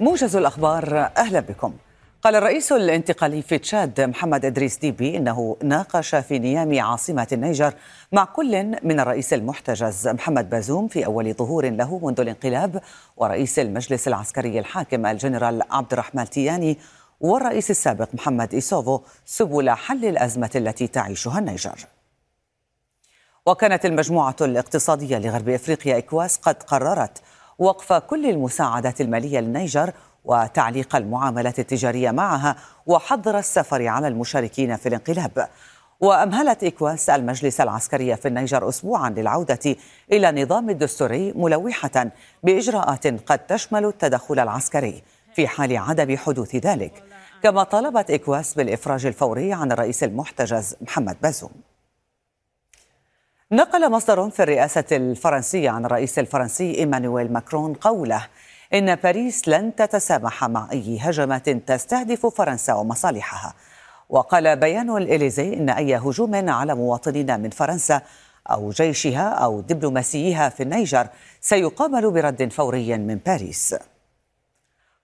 موجز الأخبار أهلا بكم. قال الرئيس الانتقالي في تشاد محمد إدريس ديبي إنه ناقش في نيام عاصمة النيجر مع كل من الرئيس المحتجز محمد بازوم في أول ظهور له منذ الانقلاب ورئيس المجلس العسكري الحاكم الجنرال عبد الرحمن تياني والرئيس السابق محمد إيسوفو سبل حل الأزمة التي تعيشها النيجر. وكانت المجموعة الاقتصادية لغرب إفريقيا إكواس قد قررت وقف كل المساعدات المالية للنيجر وتعليق المعاملات التجارية معها وحظر السفر على المشاركين في الانقلاب. وأمهلت إكواس المجلس العسكري في النيجر أسبوعا للعودة إلى النظام الدستوري ملوحة بإجراءات قد تشمل التدخل العسكري في حال عدم حدوث ذلك كما طالبت إكواس بالإفراج الفوري عن الرئيس المحتجز محمد بازوم. نقل مصدر في الرئاسة الفرنسية عن الرئيس الفرنسي إيمانويل ماكرون قوله إن باريس لن تتسامح مع أي هجمات تستهدف فرنسا ومصالحها. وقال بيان الإليزيه إن أي هجوم على مواطنين من فرنسا أو جيشها أو دبلوماسيها في النيجر سيقابل برد فوري من باريس.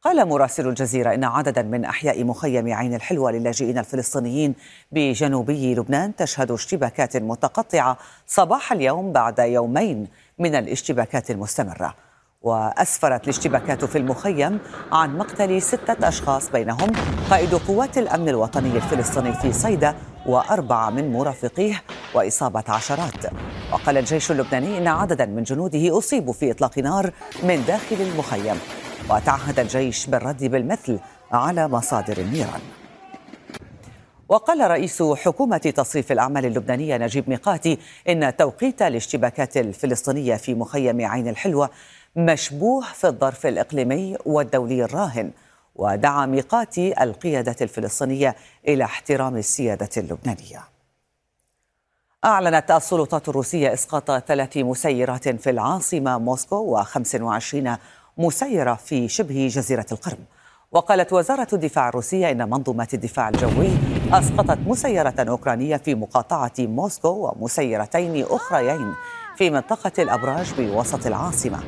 قال مراسل الجزيرة إن عددا من أحياء مخيم عين الحلوة للاجئين الفلسطينيين بجنوبي لبنان تشهد اشتباكات متقطعة صباح اليوم بعد يومين من الاشتباكات المستمرة. وأسفرت الاشتباكات في المخيم عن مقتل ستة أشخاص بينهم قائد قوات الأمن الوطني الفلسطيني في صيدا وأربعة من مرافقيه وإصابة عشرات. وقال الجيش اللبناني إن عددا من جنوده أصيبوا في إطلاق نار من داخل المخيم وتعهد الجيش بالرد بالمثل على مصادر النيران. وقال رئيس حكومة تصريف الأعمال اللبنانية نجيب ميقاتي إن توقيت الاشتباكات الفلسطينية في مخيم عين الحلوة مشبوه في الظرف الإقليمي والدولي الراهن ودعا ميقاتي القيادة الفلسطينية إلى احترام السيادة اللبنانية. أعلنت السلطات الروسية إسقاط ثلاث مسيرات في العاصمة موسكو و25 مسيرة في شبه جزيرة القرم. وقالت وزارة الدفاع الروسية إن منظومة الدفاع الجوي أسقطت مسيرة أوكرانية في مقاطعة موسكو ومسيرتين أخريين في منطقة الأبراج بوسط العاصمة.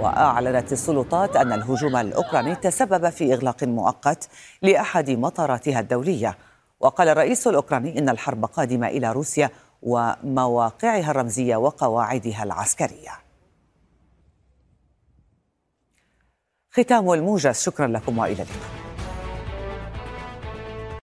وأعلنت السلطات أن الهجوم الأوكراني تسبب في إغلاق مؤقت لأحد مطاراتها الدولية. وقال الرئيس الأوكراني إن الحرب قادمة إلى روسيا ومواقعها الرمزية وقواعدها العسكرية. ختام الموجز شكرا لكم وإلى اللقاء.